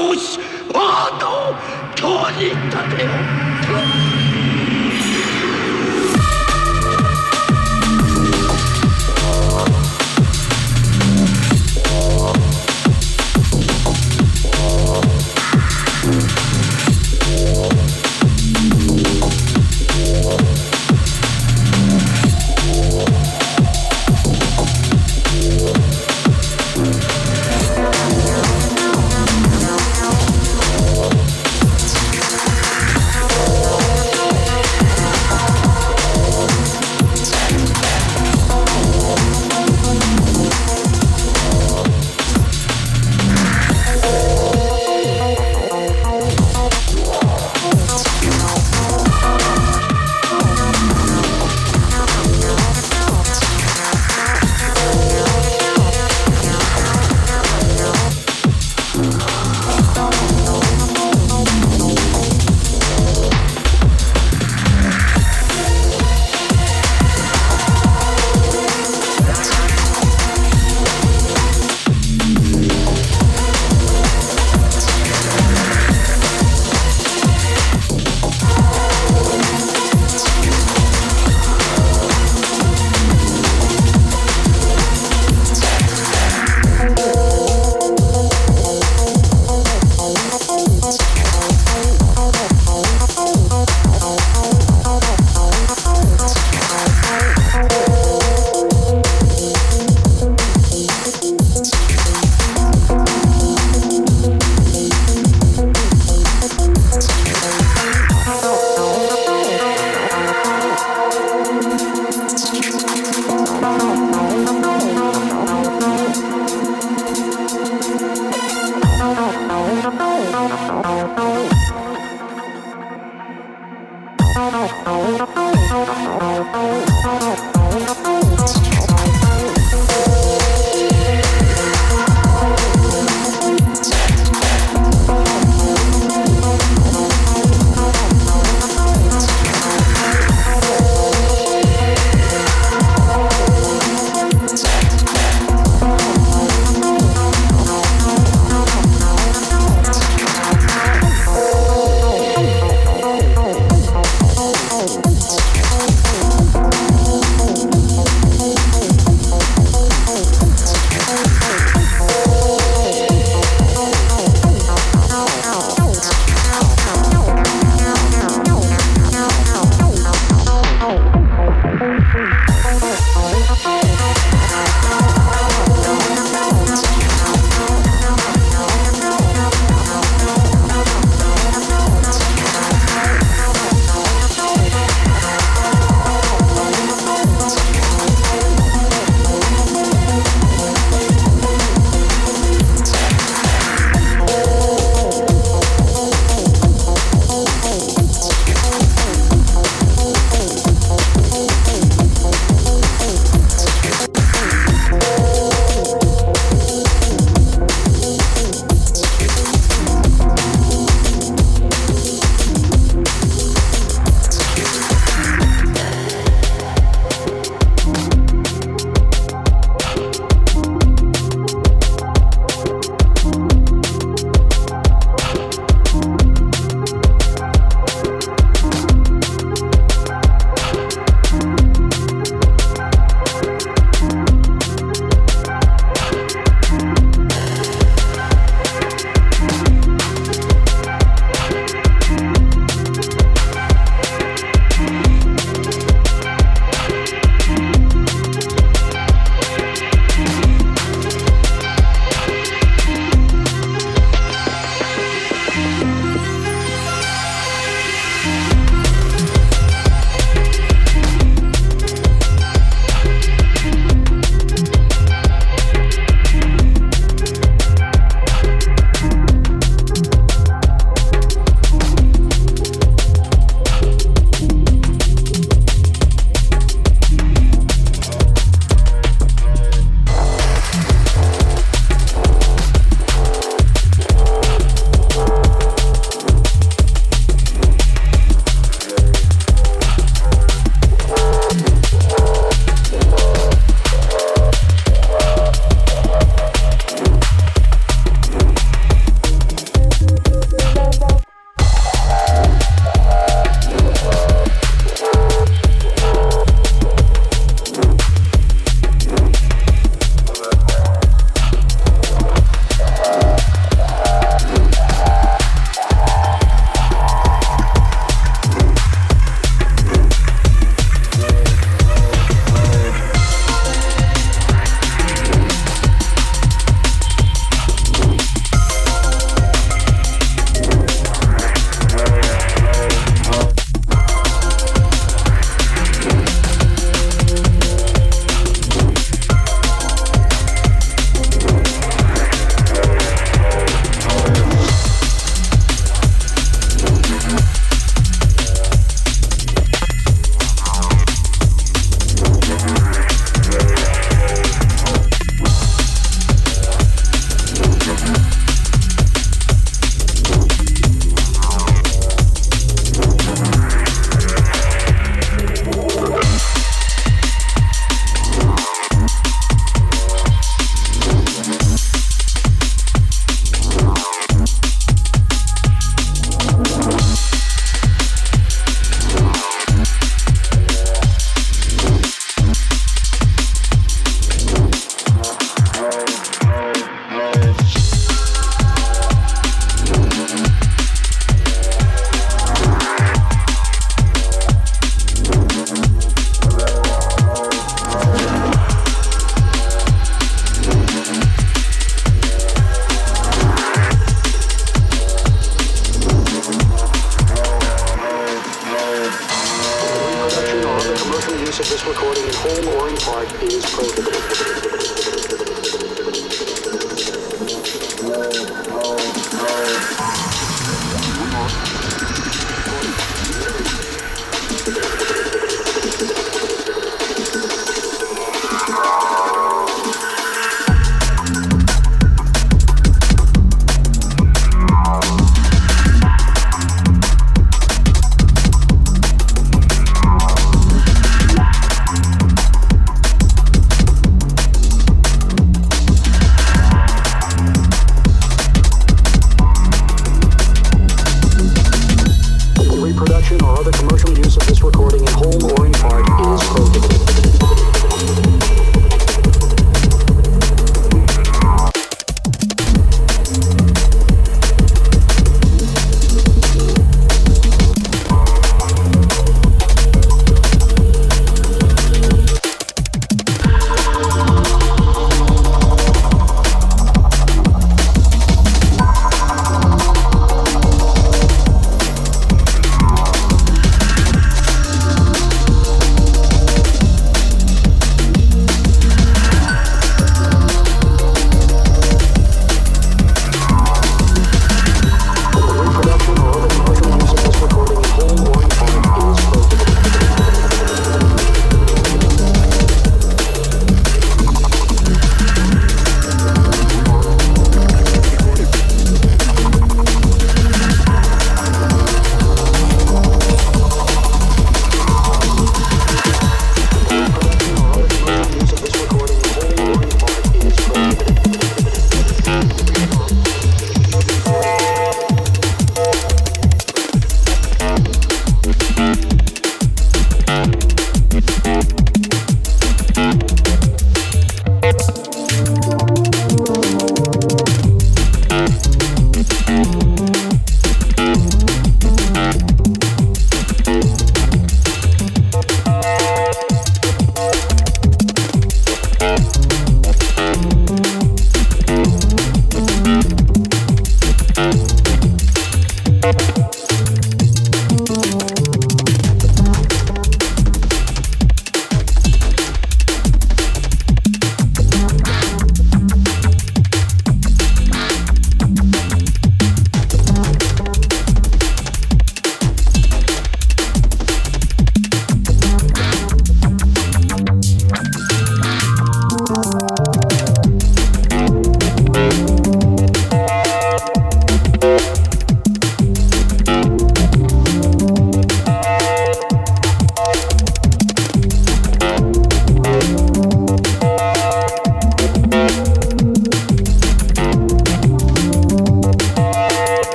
としード今日に立てよ。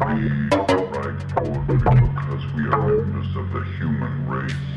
we outright poetry because we are members of the human race.